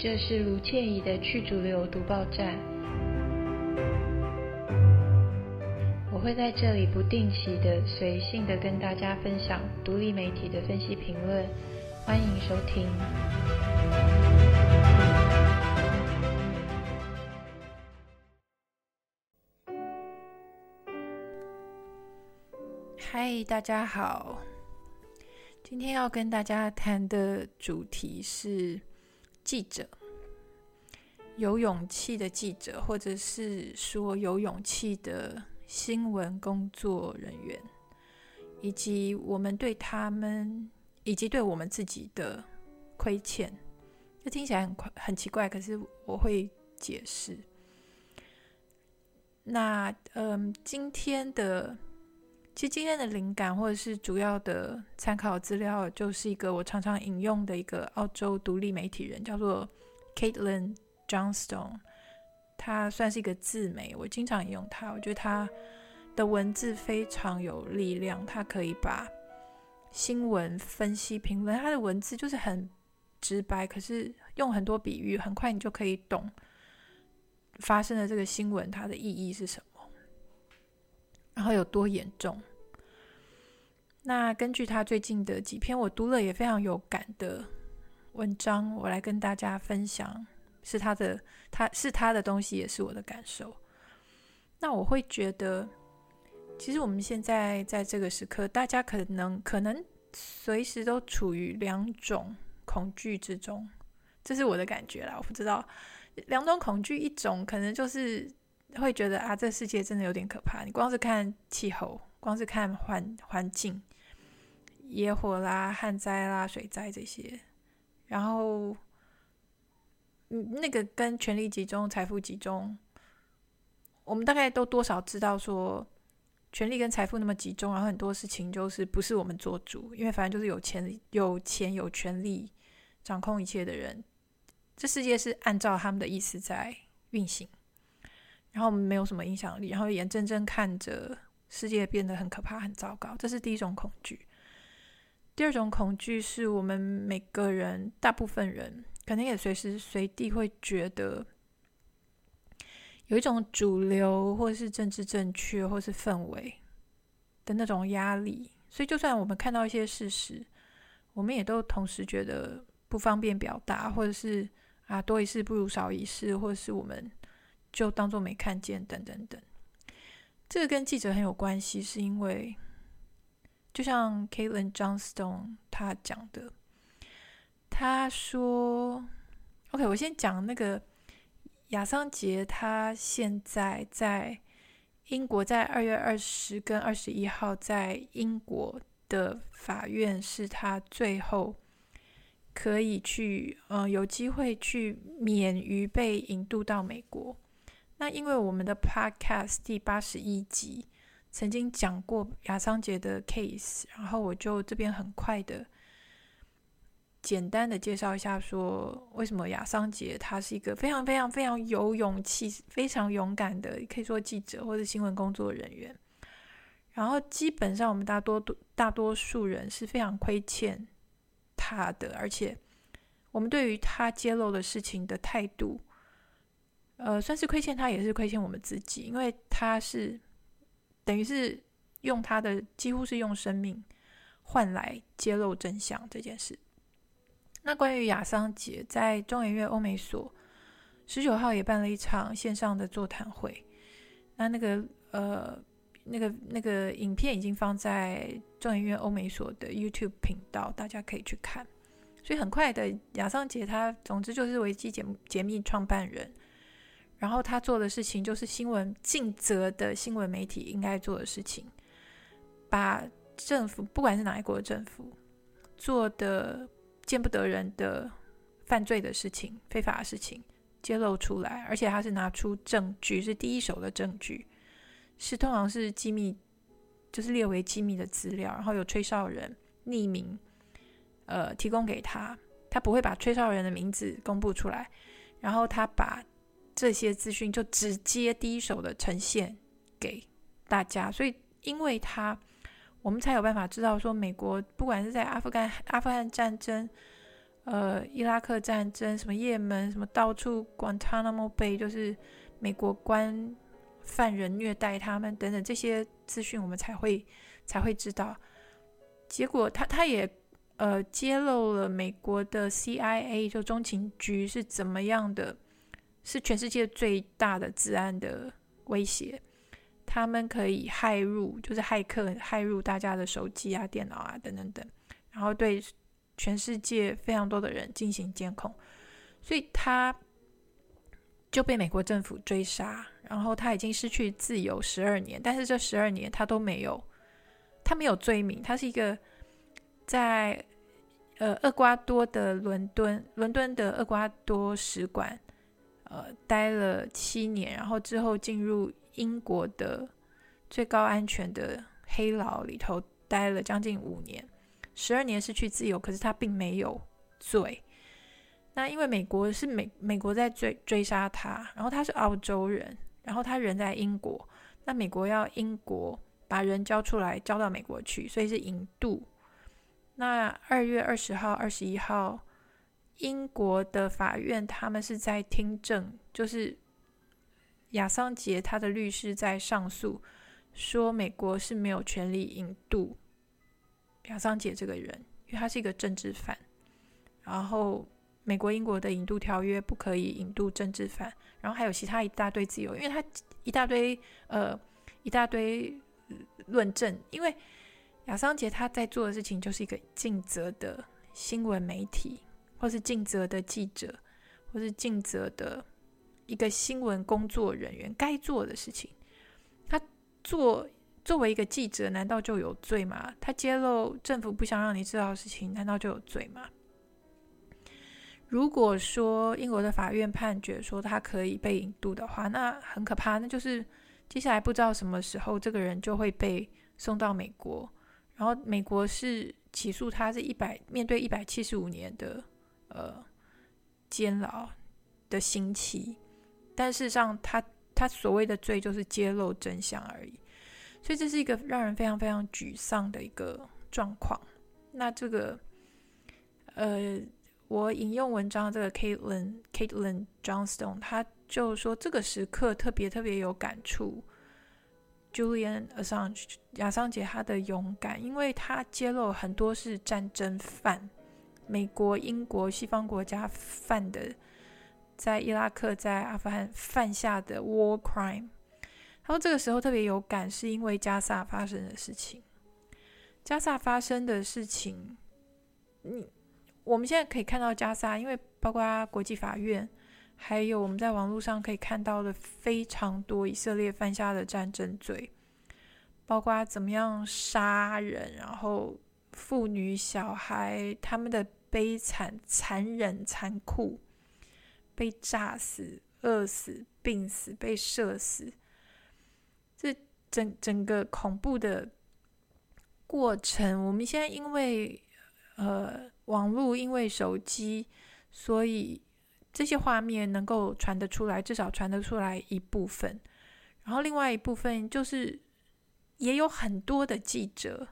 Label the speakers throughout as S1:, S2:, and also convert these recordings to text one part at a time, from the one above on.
S1: 这是卢倩怡的去主流读报站。我会在这里不定期的、随性的跟大家分享独立媒体的分析评论，欢迎收听。嗨，大家好，今天要跟大家谈的主题是。记者，有勇气的记者，或者是说有勇气的新闻工作人员，以及我们对他们，以及对我们自己的亏欠，这听起来很很奇怪，可是我会解释。那嗯，今天的。其实今天的灵感或者是主要的参考资料，就是一个我常常引用的一个澳洲独立媒体人，叫做 Caitlin Johnstone。他算是一个自媒，我经常引用他。我觉得他的文字非常有力量，他可以把新闻分析评论，他的文字就是很直白，可是用很多比喻，很快你就可以懂发生的这个新闻它的意义是什么。然后有多严重？那根据他最近的几篇我读了也非常有感的文章，我来跟大家分享，是他的，他是他的东西，也是我的感受。那我会觉得，其实我们现在在这个时刻，大家可能可能随时都处于两种恐惧之中，这是我的感觉啦。我不知道两种恐惧，一种可能就是。会觉得啊，这世界真的有点可怕。你光是看气候，光是看环环境，野火啦、旱灾啦、水灾这些，然后，嗯，那个跟权力集中、财富集中，我们大概都多少知道说，权力跟财富那么集中，然后很多事情就是不是我们做主，因为反正就是有钱、有钱、有权力掌控一切的人，这世界是按照他们的意思在运行。然后我们没有什么影响力，然后眼睁睁看着世界变得很可怕、很糟糕，这是第一种恐惧。第二种恐惧是我们每个人、大部分人，可能也随时随地会觉得有一种主流，或是政治正确，或是氛围的那种压力。所以，就算我们看到一些事实，我们也都同时觉得不方便表达，或者是啊，多一事不如少一事，或者是我们。就当做没看见，等等等。这个跟记者很有关系，是因为就像 Caitlin Johnstone 他讲的，他说：“OK，我先讲那个亚桑杰，他现在在英国，在二月二十跟二十一号在英国的法院，是他最后可以去，嗯、有机会去免于被引渡到美国。”那因为我们的 Podcast 第八十一集曾经讲过亚桑杰的 case，然后我就这边很快的、简单的介绍一下，说为什么亚桑杰他是一个非常非常非常有勇气、非常勇敢的，可以说记者或者新闻工作人员。然后基本上我们大多大多数人是非常亏欠他的，而且我们对于他揭露的事情的态度。呃，算是亏欠他，也是亏欠我们自己，因为他是等于是用他的几乎是用生命换来揭露真相这件事。那关于亚桑杰，在中研院欧美所十九号也办了一场线上的座谈会。那那个呃，那个那个影片已经放在中研院欧美所的 YouTube 频道，大家可以去看。所以很快的，亚桑杰他总之就是维基解解密创办人。然后他做的事情就是新闻尽责的新闻媒体应该做的事情，把政府不管是哪一国的政府做的见不得人的犯罪的事情、非法的事情揭露出来，而且他是拿出证据，是第一手的证据，是通常是机密，就是列为机密的资料，然后有吹哨人匿名呃提供给他，他不会把吹哨人的名字公布出来，然后他把。这些资讯就直接第一手的呈现给大家，所以因为他，我们才有办法知道说，美国不管是在阿富汗阿富汗战争，呃，伊拉克战争，什么也门，什么到处 Guantanamo Bay，就是美国关犯人虐待他们等等这些资讯，我们才会才会知道。结果他他也呃揭露了美国的 CIA 就中情局是怎么样的，是全世界最大的治安的威胁。他们可以骇入，就是骇客骇入大家的手机啊、电脑啊等等等，然后对。全世界非常多的人进行监控，所以他就被美国政府追杀，然后他已经失去自由十二年，但是这十二年他都没有，他没有罪名，他是一个在呃厄瓜多的伦敦，伦敦的厄瓜多使馆呃待了七年，然后之后进入英国的最高安全的黑牢里头待了将近五年。十二年失去自由，可是他并没有罪。那因为美国是美美国在追追杀他，然后他是澳洲人，然后他人在英国。那美国要英国把人交出来，交到美国去，所以是引渡。那二月二十号、二十一号，英国的法院他们是在听证，就是亚桑杰他的律师在上诉，说美国是没有权利引渡。亚桑杰这个人，因为他是一个政治犯，然后美国、英国的引渡条约不可以引渡政治犯，然后还有其他一大堆自由，因为他一大堆呃一大堆论证，因为亚桑杰他在做的事情就是一个尽责的新闻媒体，或是尽责的记者，或是尽责的一个新闻工作人员该做的事情，他做。作为一个记者，难道就有罪吗？他揭露政府不想让你知道的事情，难道就有罪吗？如果说英国的法院判决说他可以被引渡的话，那很可怕，那就是接下来不知道什么时候这个人就会被送到美国，然后美国是起诉他是一百面对一百七十五年的呃监牢的刑期，但事实上他他所谓的罪就是揭露真相而已。所以这是一个让人非常非常沮丧的一个状况。那这个，呃，我引用文章这个 Caitlin Caitlin Johnstone，他就说这个时刻特别特别有感触。Julian Assange 亚桑杰他的勇敢，因为他揭露很多是战争犯，美国、英国、西方国家犯的，在伊拉克、在阿富汗犯下的 war crime。然后这个时候特别有感，是因为加萨发生的事情。加萨发生的事情，你我们现在可以看到加萨，因为包括国际法院，还有我们在网络上可以看到的非常多以色列犯下的战争罪，包括怎么样杀人，然后妇女小孩他们的悲惨、残忍、残酷，被炸死、饿死、病死、被射死。这整整个恐怖的过程，我们现在因为呃网络，因为手机，所以这些画面能够传得出来，至少传得出来一部分。然后另外一部分就是也有很多的记者，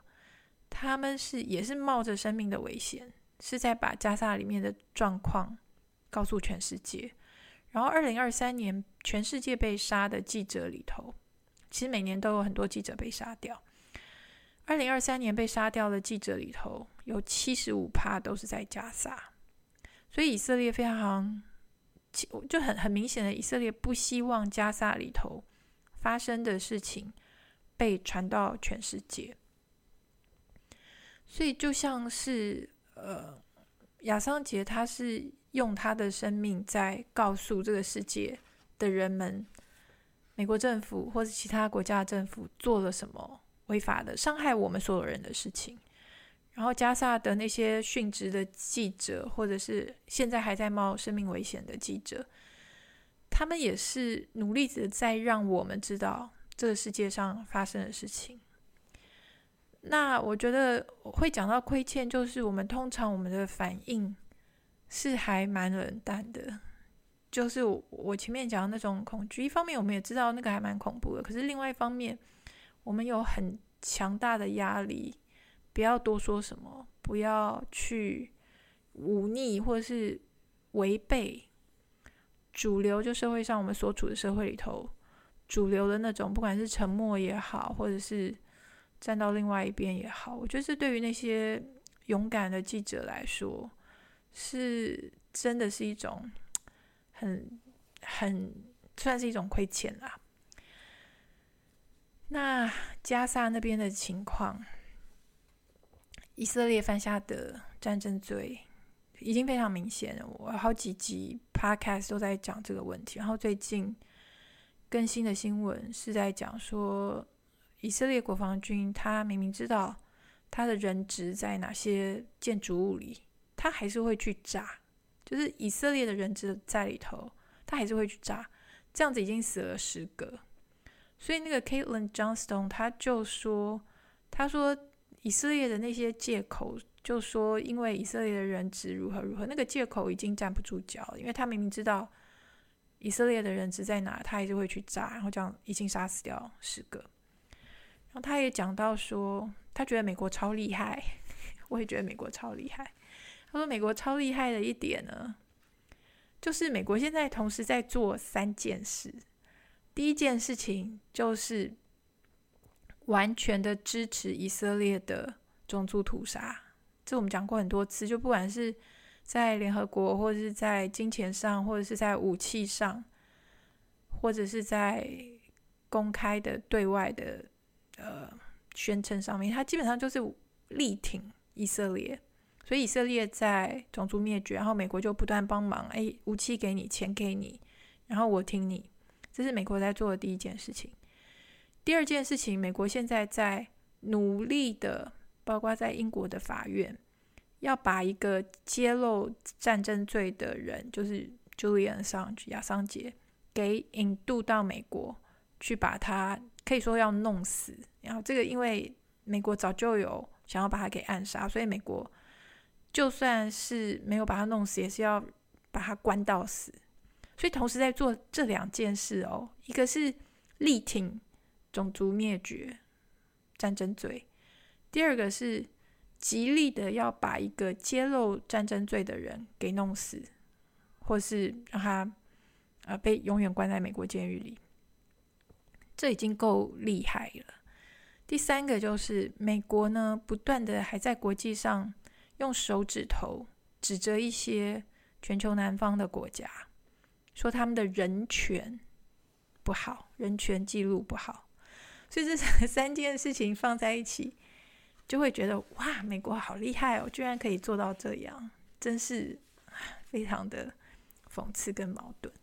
S1: 他们是也是冒着生命的危险，是在把加萨里面的状况告诉全世界。然后二零二三年，全世界被杀的记者里头。其实每年都有很多记者被杀掉。二零二三年被杀掉的记者里头，有七十五趴都是在加萨，所以以色列非常就很很明显的，以色列不希望加萨里头发生的事情被传到全世界。所以就像是呃，亚桑杰他是用他的生命在告诉这个世界的人们。美国政府或者其他国家的政府做了什么违法的、伤害我们所有人的事情？然后加萨的那些殉职的记者，或者是现在还在冒生命危险的记者，他们也是努力的在让我们知道这个世界上发生的事情。那我觉得会讲到亏欠，就是我们通常我们的反应是还蛮冷淡的。就是我前面讲的那种恐惧，一方面我们也知道那个还蛮恐怖的，可是另外一方面，我们有很强大的压力，不要多说什么，不要去忤逆或者是违背主流，就社会上我们所处的社会里头主流的那种，不管是沉默也好，或者是站到另外一边也好，我觉得这对于那些勇敢的记者来说，是真的是一种很很算是一种亏欠啦。那加萨那边的情况，以色列犯下的战争罪已经非常明显了。我好几集 podcast 都在讲这个问题，然后最近更新的新闻是在讲说，以色列国防军他明明知道他的人质在哪些建筑物里，他还是会去炸，就是以色列的人质在里头，他还是会去炸，这样子已经死了十个。所以那个 Caitlin Johnstone 他就说，他说以色列的那些借口，就说因为以色列的人质如何如何，那个借口已经站不住脚了，因为他明明知道以色列的人质在哪，他还是会去炸，然后这样已经杀死掉十个。他也讲到说，他觉得美国超厉害，我也觉得美国超厉害。他说美国超厉害的一点呢，就是美国现在同时在做三件事。第一件事情就是完全的支持以色列的种族屠杀，这我们讲过很多次。就不管是在联合国，或者是在金钱上，或者是在武器上，或者是在公开的对外的呃宣称上面，他基本上就是力挺以色列。所以以色列在种族灭绝，然后美国就不断帮忙，哎，武器给你，钱给你，然后我听你。这是美国在做的第一件事情。第二件事情，美国现在在努力的，包括在英国的法院，要把一个揭露战争罪的人，就是 Julian Assange 亚桑杰，给引渡到美国去，把他可以说要弄死。然后这个，因为美国早就有想要把他给暗杀，所以美国就算是没有把他弄死，也是要把他关到死。所以同时在做这两件事哦，一个是力挺种族灭绝战争罪，第二个是极力的要把一个揭露战争罪的人给弄死，或是让他呃被永远关在美国监狱里，这已经够厉害了。第三个就是美国呢，不断的还在国际上用手指头指责一些全球南方的国家。说他们的人权不好，人权记录不好，所以这三件事情放在一起，就会觉得哇，美国好厉害哦，居然可以做到这样，真是非常的讽刺跟矛盾。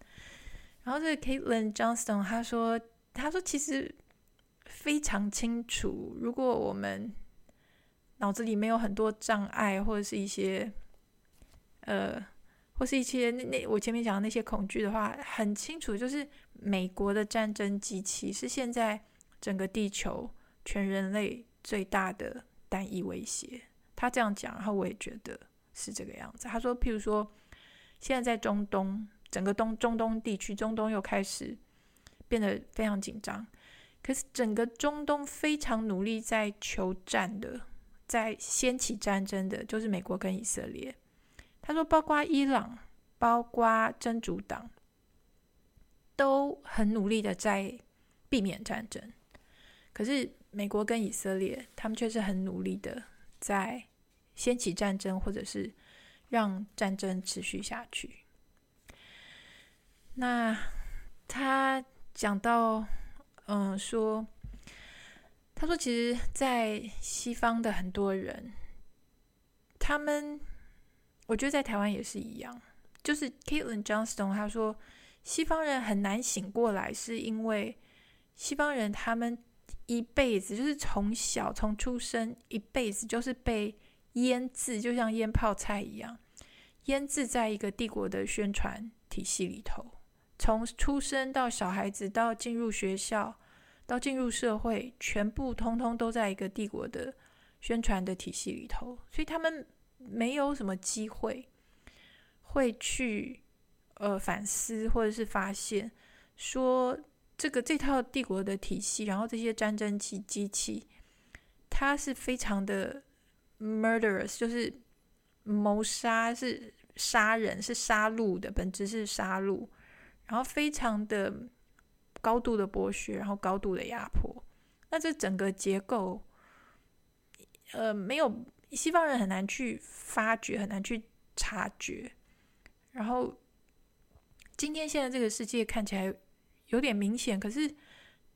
S1: 然后这个 Caitlin Johnston 他说，他说其实非常清楚，如果我们脑子里没有很多障碍或者是一些呃。或是一些那那我前面讲的那些恐惧的话，很清楚，就是美国的战争机器是现在整个地球全人类最大的单一威胁。他这样讲，然后我也觉得是这个样子。他说，譬如说，现在在中东，整个东中东地区，中东又开始变得非常紧张。可是整个中东非常努力在求战的，在掀起战争的，就是美国跟以色列。他说，包括伊朗，包括真主党，都很努力的在避免战争。可是美国跟以色列，他们却是很努力的在掀起战争，或者是让战争持续下去。那他讲到，嗯，说，他说，其实，在西方的很多人，他们。我觉得在台湾也是一样，就是 Caitlin Johnston 他说，西方人很难醒过来，是因为西方人他们一辈子就是从小从出生一辈子就是被腌制，就像腌泡菜一样，腌制在一个帝国的宣传体系里头，从出生到小孩子到进入学校到进入社会，全部通通都在一个帝国的宣传的体系里头，所以他们。没有什么机会会去呃反思，或者是发现说这个这套帝国的体系，然后这些战争机机器，它是非常的 murderous，就是谋杀，是杀人，是杀戮的本质是杀戮，然后非常的高度的剥削，然后高度的压迫。那这整个结构，呃，没有西方人很难去发掘，很难去察觉。然后今天现在这个世界看起来有点明显，可是。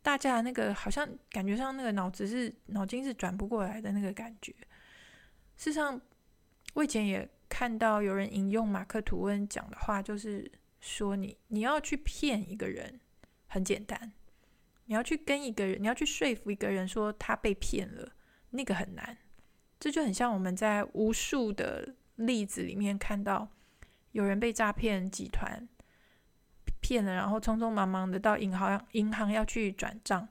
S1: 大家那个好像感觉上那个脑子是脑筋是转不过来的那个感觉。事实上，我以前也看到有人引用马克吐温讲的话，就是说你你要去骗一个人很简单，你要去跟一个人，你要去说服一个人说他被骗了，那个很难。这就很像我们在无数的例子里面看到有人被诈骗集团。骗了，然后匆匆忙忙的到银行，银行要去转账，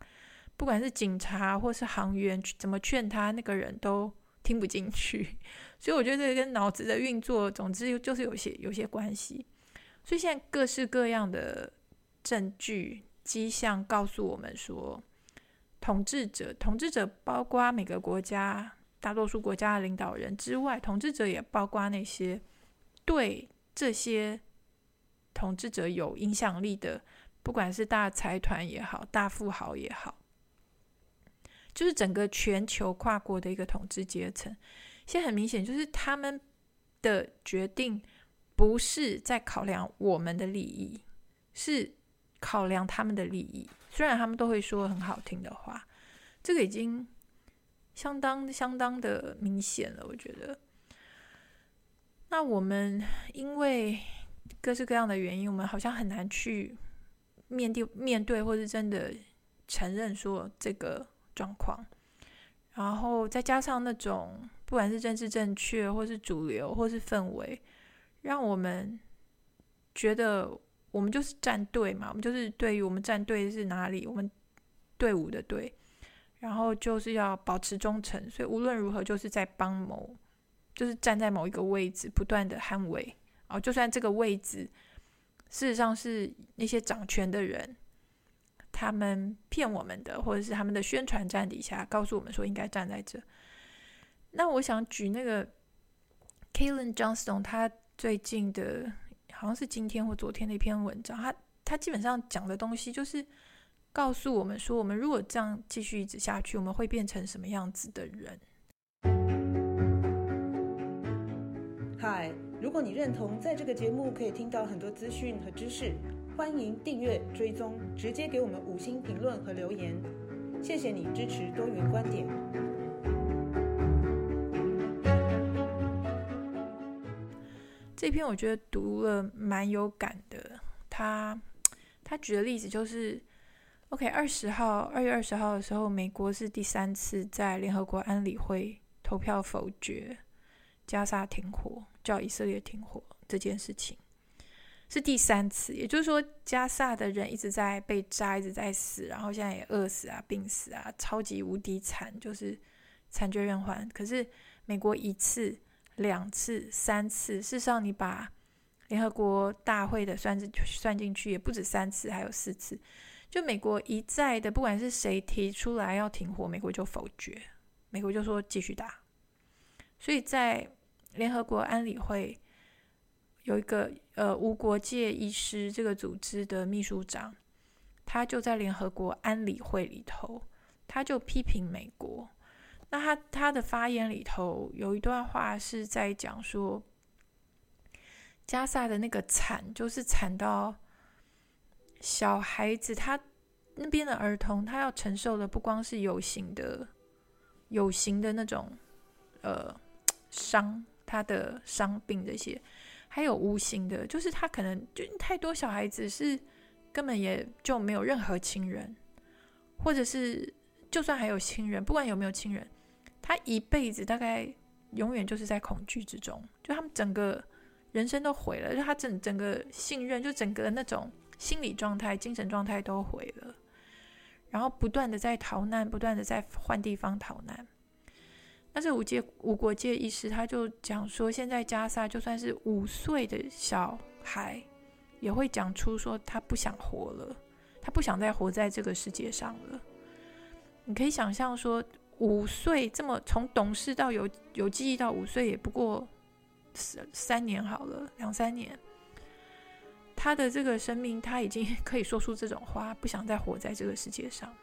S1: 不管是警察或是行员，怎么劝他，那个人都听不进去。所以我觉得这跟脑子的运作，总之就是有些有些关系。所以现在各式各样的证据迹象告诉我们说，统治者，统治者包括每个国家大多数国家的领导人之外，统治者也包括那些对这些。统治者有影响力的，不管是大财团也好，大富豪也好，就是整个全球跨国的一个统治阶层。现在很明显，就是他们的决定不是在考量我们的利益，是考量他们的利益。虽然他们都会说很好听的话，这个已经相当相当的明显了。我觉得，那我们因为。各式各样的原因，我们好像很难去面对面对，或是真的承认说这个状况。然后再加上那种不管是政治正确，或是主流，或是氛围，让我们觉得我们就是站队嘛，我们就是对于我们站队是哪里，我们队伍的队，然后就是要保持忠诚，所以无论如何就是在帮某，就是站在某一个位置，不断的捍卫。哦，就算这个位置事实上是那些掌权的人，他们骗我们的，或者是他们的宣传站底下告诉我们说应该站在这。那我想举那个 k a l e n Johnston，他最近的好像是今天或昨天的一篇文章，他他基本上讲的东西就是告诉我们说，我们如果这样继续一直下去，我们会变成什么样子的人？
S2: 嗨。如果你认同在这个节目可以听到很多资讯和知识，欢迎订阅追踪，直接给我们五星评论和留言。谢谢你支持多元观点。
S1: 这篇我觉得读了蛮有感的。他他举的例子就是，OK，二十号，二月二十号的时候，美国是第三次在联合国安理会投票否决加沙停火。叫以色列停火这件事情是第三次，也就是说，加萨的人一直在被炸，一直在死，然后现在也饿死啊、病死啊，超级无敌惨，就是惨绝人寰。可是美国一次、两次、三次，事实上你把联合国大会的算进算进去，也不止三次，还有四次。就美国一再的，不管是谁提出来要停火，美国就否决，美国就说继续打。所以在联合国安理会有一个呃无国界医师这个组织的秘书长，他就在联合国安理会里头，他就批评美国。那他他的发言里头有一段话是在讲说，加萨的那个惨，就是惨到小孩子，他那边的儿童，他要承受的不光是有形的、有形的那种呃伤。他的伤病这些，还有无形的，就是他可能就太多小孩子是根本也就没有任何亲人，或者是就算还有亲人，不管有没有亲人，他一辈子大概永远就是在恐惧之中，就他们整个人生都毁了，就他整整个信任，就整个那种心理状态、精神状态都毁了，然后不断的在逃难，不断的在换地方逃难。但是无界无国界医师他就讲说，现在加萨就算是五岁的小孩，也会讲出说他不想活了，他不想再活在这个世界上了。你可以想象说，五岁这么从懂事到有有记忆到五岁，也不过三三年好了，两三年，他的这个生命他已经 可以说出这种话，不想再活在这个世界上。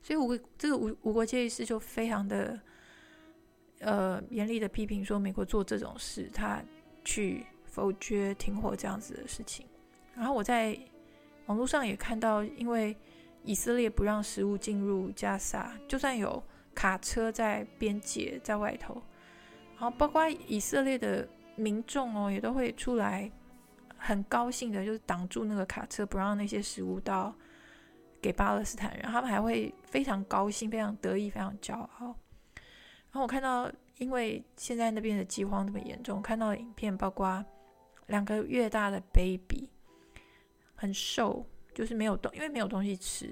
S1: 所以吴这个吴吴国界医师就非常的呃严厉的批评说，美国做这种事，他去否决停火这样子的事情。然后我在网络上也看到，因为以色列不让食物进入加沙，就算有卡车在边界在外头，然后包括以色列的民众哦，也都会出来，很高兴的，就是挡住那个卡车，不让那些食物到给巴勒斯坦人。他们还会非常高兴、非常得意、非常骄傲。然后我看到，因为现在那边的饥荒这么严重，看到影片包括两个月大的 baby，很瘦。就是没有东，因为没有东西吃。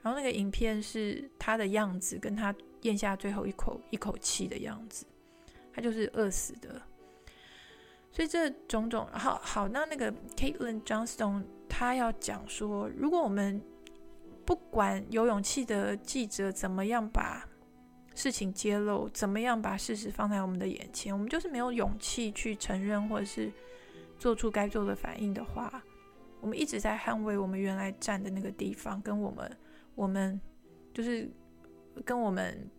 S1: 然后那个影片是他的样子，跟他咽下最后一口一口气的样子，他就是饿死的。所以这种种，好好，那那个 Caitlin Johnston 他要讲说，如果我们不管有勇气的记者怎么样把事情揭露，怎么样把事实放在我们的眼前，我们就是没有勇气去承认，或者是做出该做的反应的话。我们一直在捍卫我们原来站的那个地方，跟我们，我们就是跟我们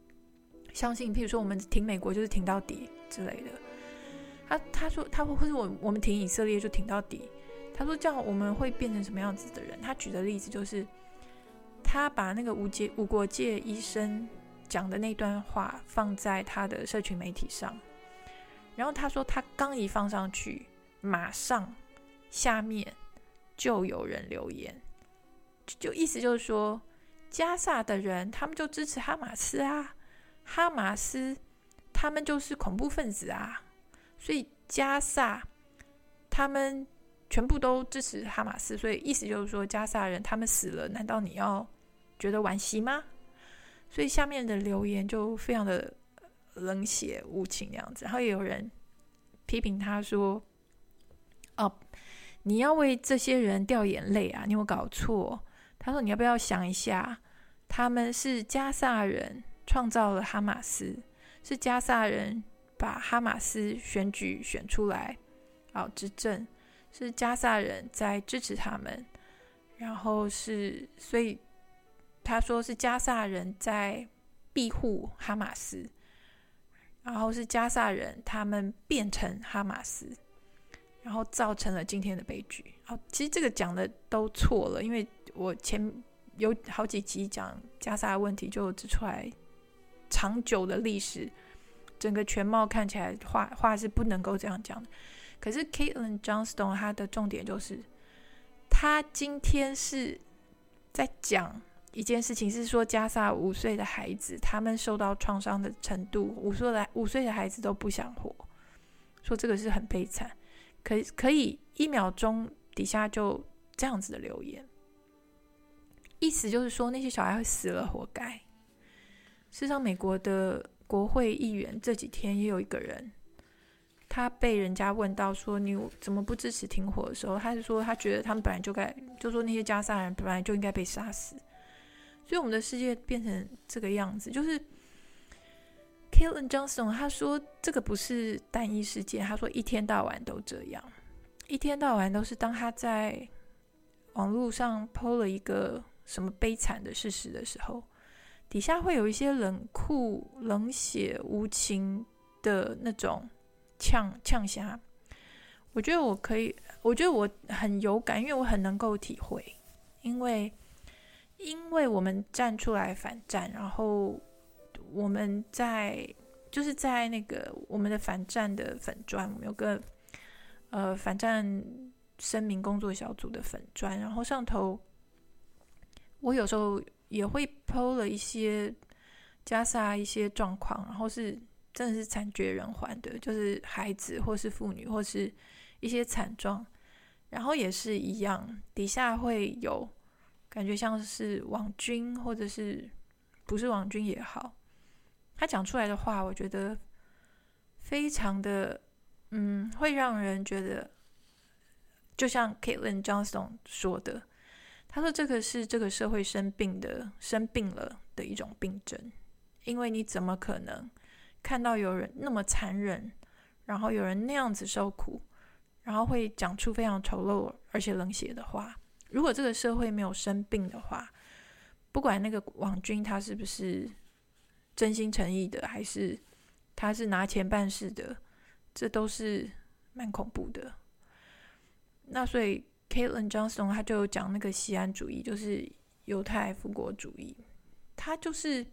S1: 相信，譬如说我们挺美国就是挺到底之类的。他他说他会或是我我们挺以色列就挺到底。他说这样我们会变成什么样子的人？他举的例子就是他把那个无界无国界医生讲的那段话放在他的社群媒体上，然后他说他刚一放上去，马上下面。就有人留言，就意思就是说，加萨的人他们就支持哈马斯啊，哈马斯他们就是恐怖分子啊，所以加萨他们全部都支持哈马斯，所以意思就是说，加萨人他们死了，难道你要觉得惋惜吗？所以下面的留言就非常的冷血无情那样子，然后也有人批评他说，哦。你要为这些人掉眼泪啊？你有搞错？他说：“你要不要想一下？他们是加萨人创造了哈马斯，是加萨人把哈马斯选举选出来，好执政，是加萨人在支持他们，然后是所以他说是加萨人在庇护哈马斯，然后是加萨人他们变成哈马斯。”然后造成了今天的悲剧。好，其实这个讲的都错了，因为我前有好几集讲加萨的问题，就指出来长久的历史，整个全貌看起来话话是不能够这样讲的。可是 Caitlin Johnstone 他的重点就是，他今天是在讲一件事情，是说加萨五岁的孩子他们受到创伤的程度，五岁的五岁的孩子都不想活，说这个是很悲惨。可以可以一秒钟底下就这样子的留言，意思就是说那些小孩会死了，活该。事实上，美国的国会议员这几天也有一个人，他被人家问到说你怎么不支持停火的时候，他是说他觉得他们本来就该，就说那些加沙人本来就应该被杀死。所以我们的世界变成这个样子，就是。Caitlin Johnson 他说：“这个不是单一事件。他说一天到晚都这样，一天到晚都是当他在网络上 PO 了一个什么悲惨的事实的时候，底下会有一些冷酷、冷血、无情的那种呛呛声。我觉得我可以，我觉得我很有感，因为我很能够体会，因为因为我们站出来反战，然后。”我们在就是在那个我们的反战的粉砖，我们有个呃反战声明工作小组的粉砖，然后上头我有时候也会 PO 了一些加沙一些状况，然后是真的是惨绝人寰的，就是孩子或是妇女或是一些惨状，然后也是一样，底下会有感觉像是网军或者是不是网军也好。他讲出来的话，我觉得非常的，嗯，会让人觉得，就像 Caitlin Johnston 说的，他说这个是这个社会生病的、生病了的一种病症，因为你怎么可能看到有人那么残忍，然后有人那样子受苦，然后会讲出非常丑陋而且冷血的话。如果这个社会没有生病的话，不管那个网军他是不是真心诚意的，还是他是拿钱办事的，这都是蛮恐怖的。那所以 Caitlin Johnson 他就有讲那个西安主义，就是犹太复国主义，他就是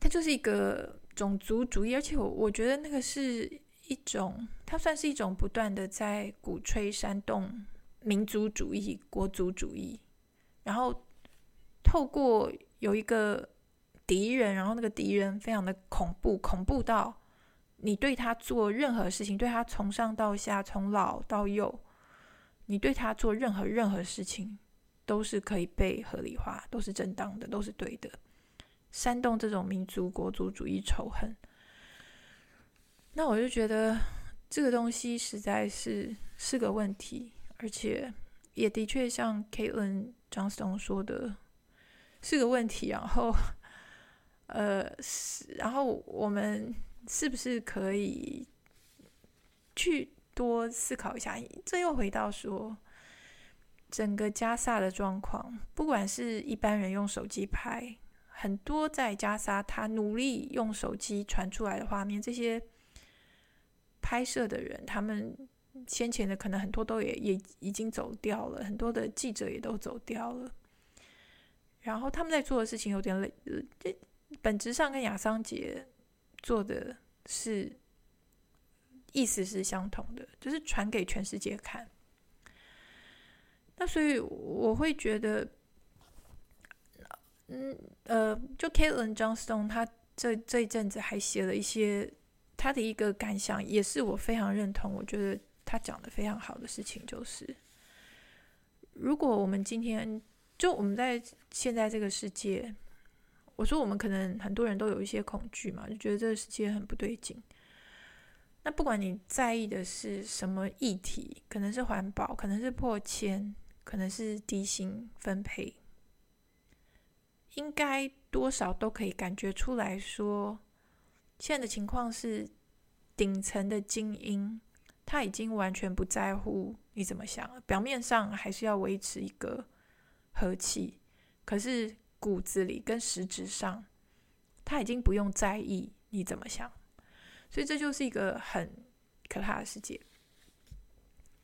S1: 他就是一个种族主义，而且我我觉得那个是一种，它算是一种不断的在鼓吹煽动民族主义、国族主义，然后透过有一个敌人，然后那个敌人非常的恐怖，恐怖到。你对他做任何事情，对他从上到下，从老到幼，你对他做任何任何事情，都是可以被合理化，都是正当的，都是对的。煽动这种民族国族主义仇恨，那我就觉得这个东西实在是是个问题，而且也的确像 Caitlin 张思彤说的，是个问题。然后，呃，是，然后我们。是不是可以去多思考一下？这又回到说，整个加萨的状况，不管是一般人用手机拍，很多在加萨他努力用手机传出来的画面，这些拍摄的人，他们先前的可能很多都也也已经走掉了，很多的记者也都走掉了，然后他们在做的事情有点累，这本质上跟亚桑杰。做的是意思是相同的，就是传给全世界看。那所以我会觉得，嗯呃，就 Caitlin Johnston 他这这一阵子还写了一些他的一个感想，也是我非常认同。我觉得他讲的非常好的事情就是，如果我们今天就我们在现在这个世界。我说，我们可能很多人都有一些恐惧嘛，就觉得这个世界很不对劲。那不管你在意的是什么议题，可能是环保，可能是破迁，可能是低薪分配，应该多少都可以感觉出来说，现在的情况是顶层的精英他已经完全不在乎你怎么想了，表面上还是要维持一个和气，可是。骨子里跟实质上，他已经不用在意你怎么想，所以这就是一个很可怕的世界。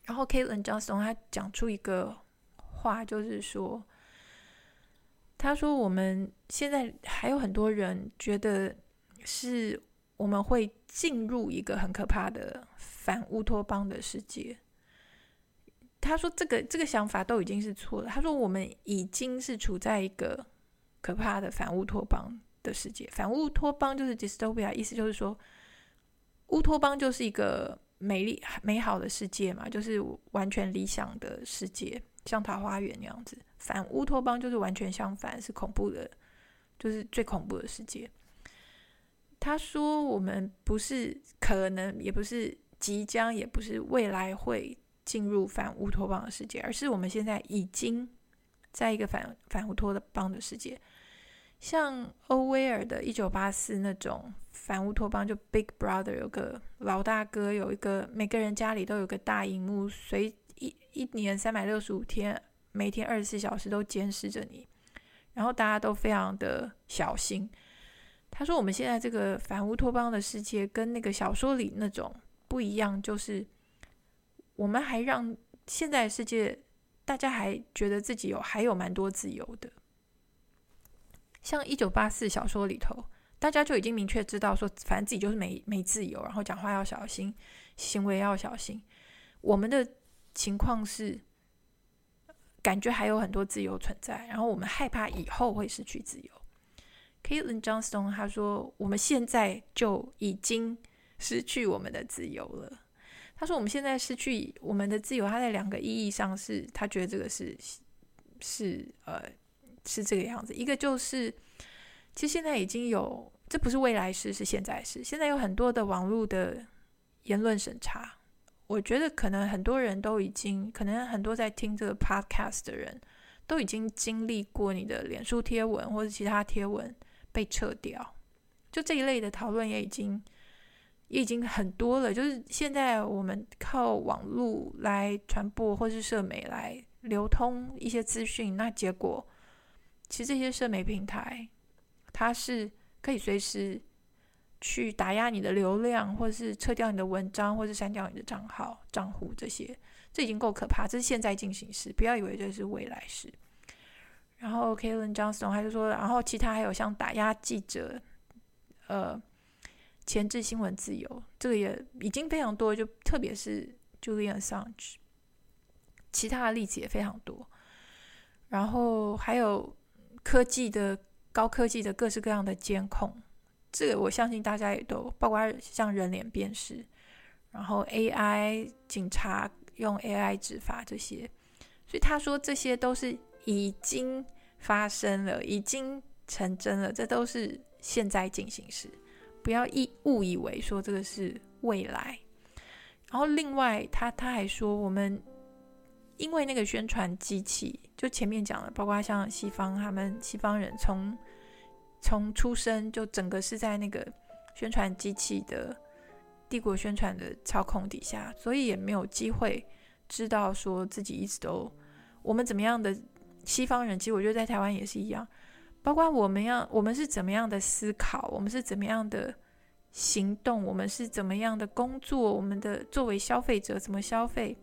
S1: 然后 Caitlin Johnson 他讲出一个话，就是说，他说我们现在还有很多人觉得是我们会进入一个很可怕的反乌托邦的世界。他说这个这个想法都已经是错了。他说我们已经是处在一个。可怕的反乌托邦的世界，反乌托邦就是 dystopia，意思就是说，乌托邦就是一个美丽美好的世界嘛，就是完全理想的世界，像桃花源那样子。反乌托邦就是完全相反，是恐怖的，就是最恐怖的世界。他说，我们不是可能，也不是即将，也不是未来会进入反乌托邦的世界，而是我们现在已经。在一个反反乌托邦的世界，像欧威尔的《一九八四》那种反乌托邦，就 Big Brother 有个老大哥，有一个每个人家里都有个大荧幕，随一一年三百六十五天，每天二十四小时都监视着你，然后大家都非常的小心。他说：“我们现在这个反乌托邦的世界跟那个小说里那种不一样，就是我们还让现在世界。”大家还觉得自己有还有蛮多自由的，像《一九八四》小说里头，大家就已经明确知道说，反正自己就是没没自由，然后讲话要小心，行为要小心。我们的情况是，感觉还有很多自由存在，然后我们害怕以后会失去自由。Caitlin Johnston 他说，我们现在就已经失去我们的自由了。他说：“我们现在失去我们的自由，他在两个意义上是，他觉得这个是是呃是这个样子。一个就是，其实现在已经有，这不是未来式，是现在式。现在有很多的网络的言论审查，我觉得可能很多人都已经，可能很多在听这个 podcast 的人都已经经历过你的脸书贴文或者其他贴文被撤掉，就这一类的讨论也已经。”也已经很多了。就是现在我们靠网络来传播，或是社媒来流通一些资讯，那结果其实这些社媒平台它是可以随时去打压你的流量，或者是撤掉你的文章，或是删掉你的账号账户这些。这已经够可怕，这是现在进行时，不要以为这是未来时。然后 Kalen Johnson 还是说，然后其他还有像打压记者，呃，前置新闻自由，这个也已经非常多，就特别是 Julian Assange，其他的例子也非常多。然后还有科技的高科技的各式各样的监控，这个我相信大家也都，包括像人脸辨识，然后 AI 警察。用 AI 执法这些，所以他说这些都是已经发生了，已经成真了，这都是现在进行时，不要一误以为说这个是未来。然后另外他他还说，我们因为那个宣传机器，就前面讲了，包括像西方他们西方人从从出生就整个是在那个宣传机器的。帝国宣传的操控底下，所以也没有机会知道说自己一直都我们怎么样的西方人。其实我觉得在台湾也是一样，包括我们要我们是怎么样的思考，我们是怎么样的行动，我们是怎么样的工作，我们的作为消费者怎么消费，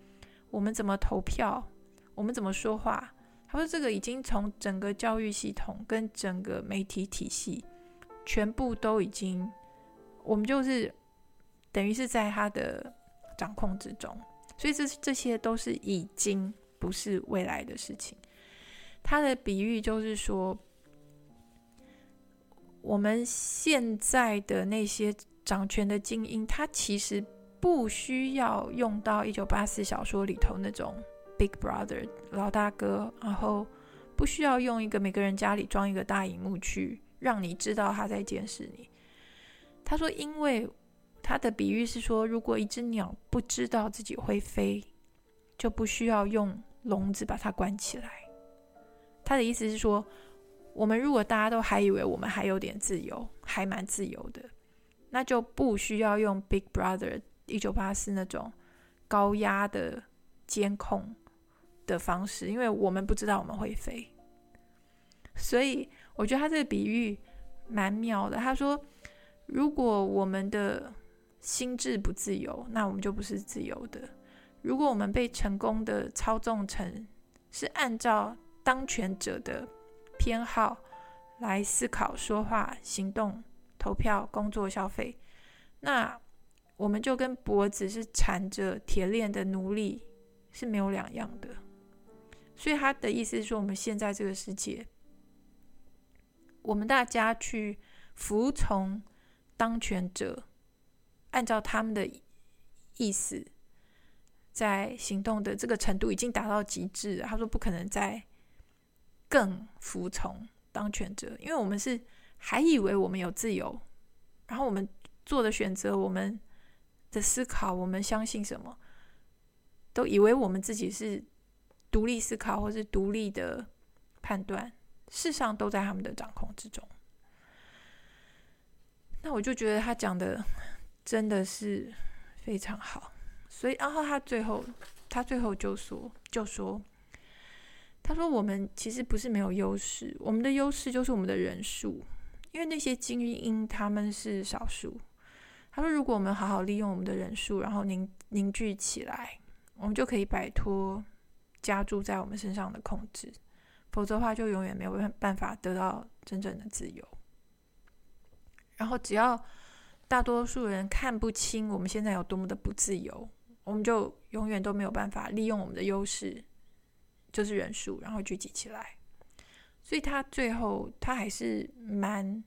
S1: 我们怎么投票，我们怎么说话。他说这个已经从整个教育系统跟整个媒体体系全部都已经，我们就是。等于是在他的掌控之中，所以这这些都是已经不是未来的事情。他的比喻就是说，我们现在的那些掌权的精英，他其实不需要用到一九八四小说里头那种 Big Brother 老大哥，然后不需要用一个每个人家里装一个大荧幕去让你知道他在监视你。他说，因为。他的比喻是说，如果一只鸟不知道自己会飞，就不需要用笼子把它关起来。他的意思是说，我们如果大家都还以为我们还有点自由，还蛮自由的，那就不需要用 Big Brother 一九八四那种高压的监控的方式，因为我们不知道我们会飞。所以我觉得他这个比喻蛮妙的。他说，如果我们的心智不自由，那我们就不是自由的。如果我们被成功的操纵成是按照当权者的偏好来思考、说话、行动、投票、工作、消费，那我们就跟脖子是缠着铁链的奴隶是没有两样的。所以他的意思是说，我们现在这个世界，我们大家去服从当权者。按照他们的意思，在行动的这个程度已经达到极致。他说不可能再更服从当权者，因为我们是还以为我们有自由，然后我们做的选择，我们的思考，我们相信什么，都以为我们自己是独立思考或是独立的判断，事实上都在他们的掌控之中。那我就觉得他讲的。真的是非常好，所以然后他最后他最后就说就说，他说我们其实不是没有优势，我们的优势就是我们的人数，因为那些精英他们是少数。他说如果我们好好利用我们的人数，然后凝凝聚起来，我们就可以摆脱加诸在我们身上的控制，否则的话就永远没有办法得到真正的自由。然后只要。大多数人看不清我们现在有多么的不自由，我们就永远都没有办法利用我们的优势，就是人数，然后聚集起来。所以他最后他还是蛮，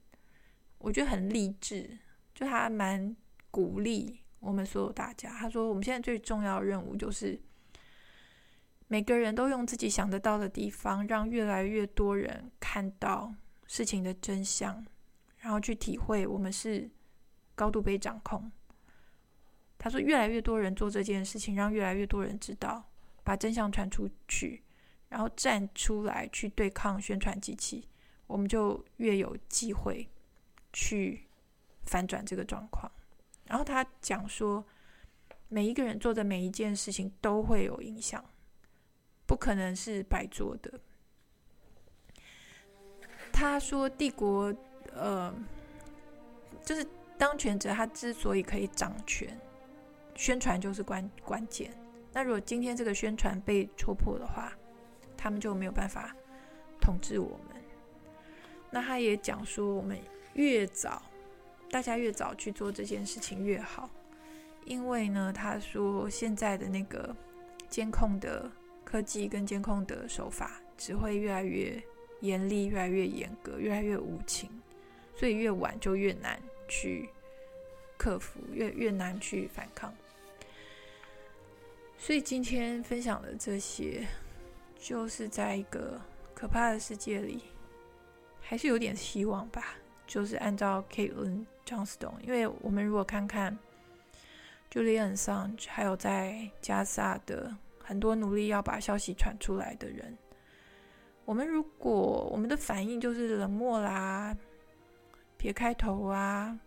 S1: 我觉得很励志，就他蛮鼓励我们所有大家。他说，我们现在最重要的任务就是每个人都用自己想得到的地方，让越来越多人看到事情的真相，然后去体会我们是。高度被掌控。他说：“越来越多人做这件事情，让越来越多人知道，把真相传出去，然后站出来去对抗宣传机器，我们就越有机会去反转这个状况。然后他讲说，每一个人做的每一件事情都会有影响，不可能是白做的。他说，帝国，呃，就是当权者，他之所以可以掌权，宣传就是关关键。那如果今天这个宣传被戳破的话，他们就没有办法统治我们。那他也讲说，我们越早，大家越早去做这件事情越好，因为呢，他说现在的那个监控的科技跟监控的手法只会越来越严厉，越来越严格，越来越无情，所以越晚就越难去克服，越越难去反抗。所以今天分享的这些，就是在一个可怕的世界里，还是有点希望吧。就是按照 Caitlin Johnston，因为我们如果看看 Julian Assange，还有在加萨的很多努力要把消息传出来的人，我们如果我们的反应就是冷漠啦、撇开头啊、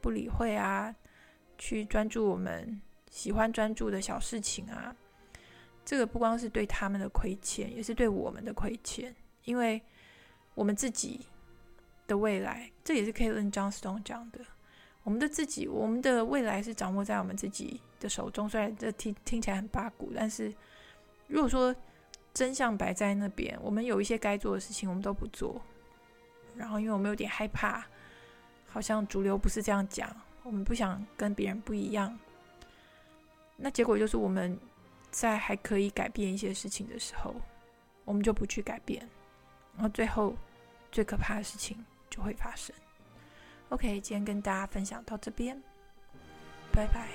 S1: 不理会啊，去专注我们。喜欢专注的小事情啊，这个不光是对他们的亏欠，也是对我们的亏欠。因为我们自己的未来，这也是 Caitlin Johnstone 讲的，我们的自己，我们的未来是掌握在我们自己的手中。虽然这听听起来很八股，但是如果说真相摆在那边，我们有一些该做的事情，我们都不做。然后，因为我们有点害怕，好像主流不是这样讲，我们不想跟别人不一样。那结果就是我们在还可以改变一些事情的时候我们就不去改变然后最后最可怕的事情就会发生。Ok 今天跟大家分享到这边拜拜。